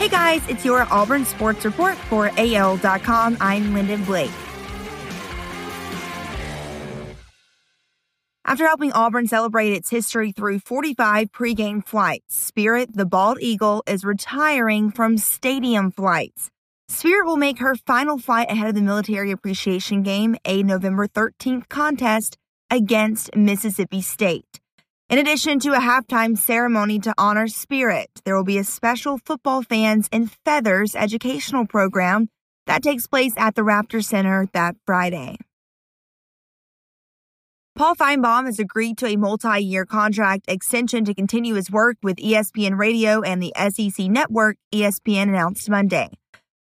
Hey guys, it's your Auburn Sports Report for AL.com. I'm Lyndon Blake. After helping Auburn celebrate its history through 45 pregame flights, Spirit, the bald eagle, is retiring from stadium flights. Spirit will make her final flight ahead of the Military Appreciation Game, a November 13th contest against Mississippi State. In addition to a halftime ceremony to honor Spirit, there will be a special Football Fans and Feathers educational program that takes place at the Raptor Center that Friday. Paul Finebaum has agreed to a multi year contract extension to continue his work with ESPN Radio and the SEC network, ESPN announced Monday.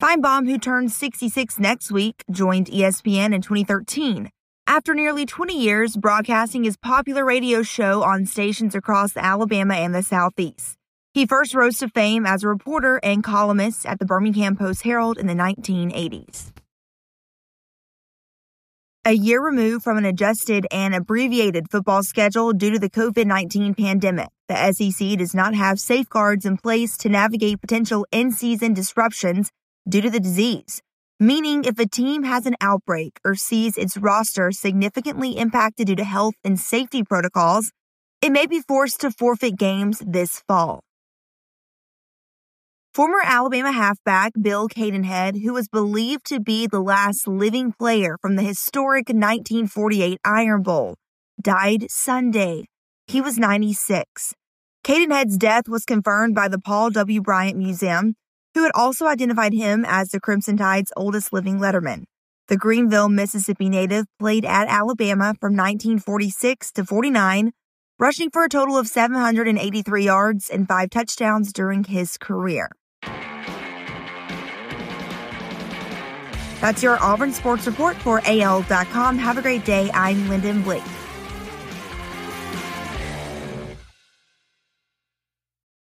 Finebaum, who turns 66 next week, joined ESPN in 2013. After nearly 20 years broadcasting his popular radio show on stations across Alabama and the Southeast. He first rose to fame as a reporter and columnist at the Birmingham Post Herald in the 1980s. A year removed from an adjusted and abbreviated football schedule due to the COVID 19 pandemic, the SEC does not have safeguards in place to navigate potential in season disruptions due to the disease meaning if a team has an outbreak or sees its roster significantly impacted due to health and safety protocols, it may be forced to forfeit games this fall. Former Alabama halfback Bill Cadenhead, who was believed to be the last living player from the historic 1948 Iron Bowl, died Sunday. He was 96. Cadenhead's death was confirmed by the Paul W. Bryant Museum, who had also identified him as the Crimson Tide's oldest living letterman. The Greenville, Mississippi native played at Alabama from 1946 to 49, rushing for a total of 783 yards and five touchdowns during his career. That's your Auburn Sports Report for AL.com. Have a great day. I'm Lyndon Blake.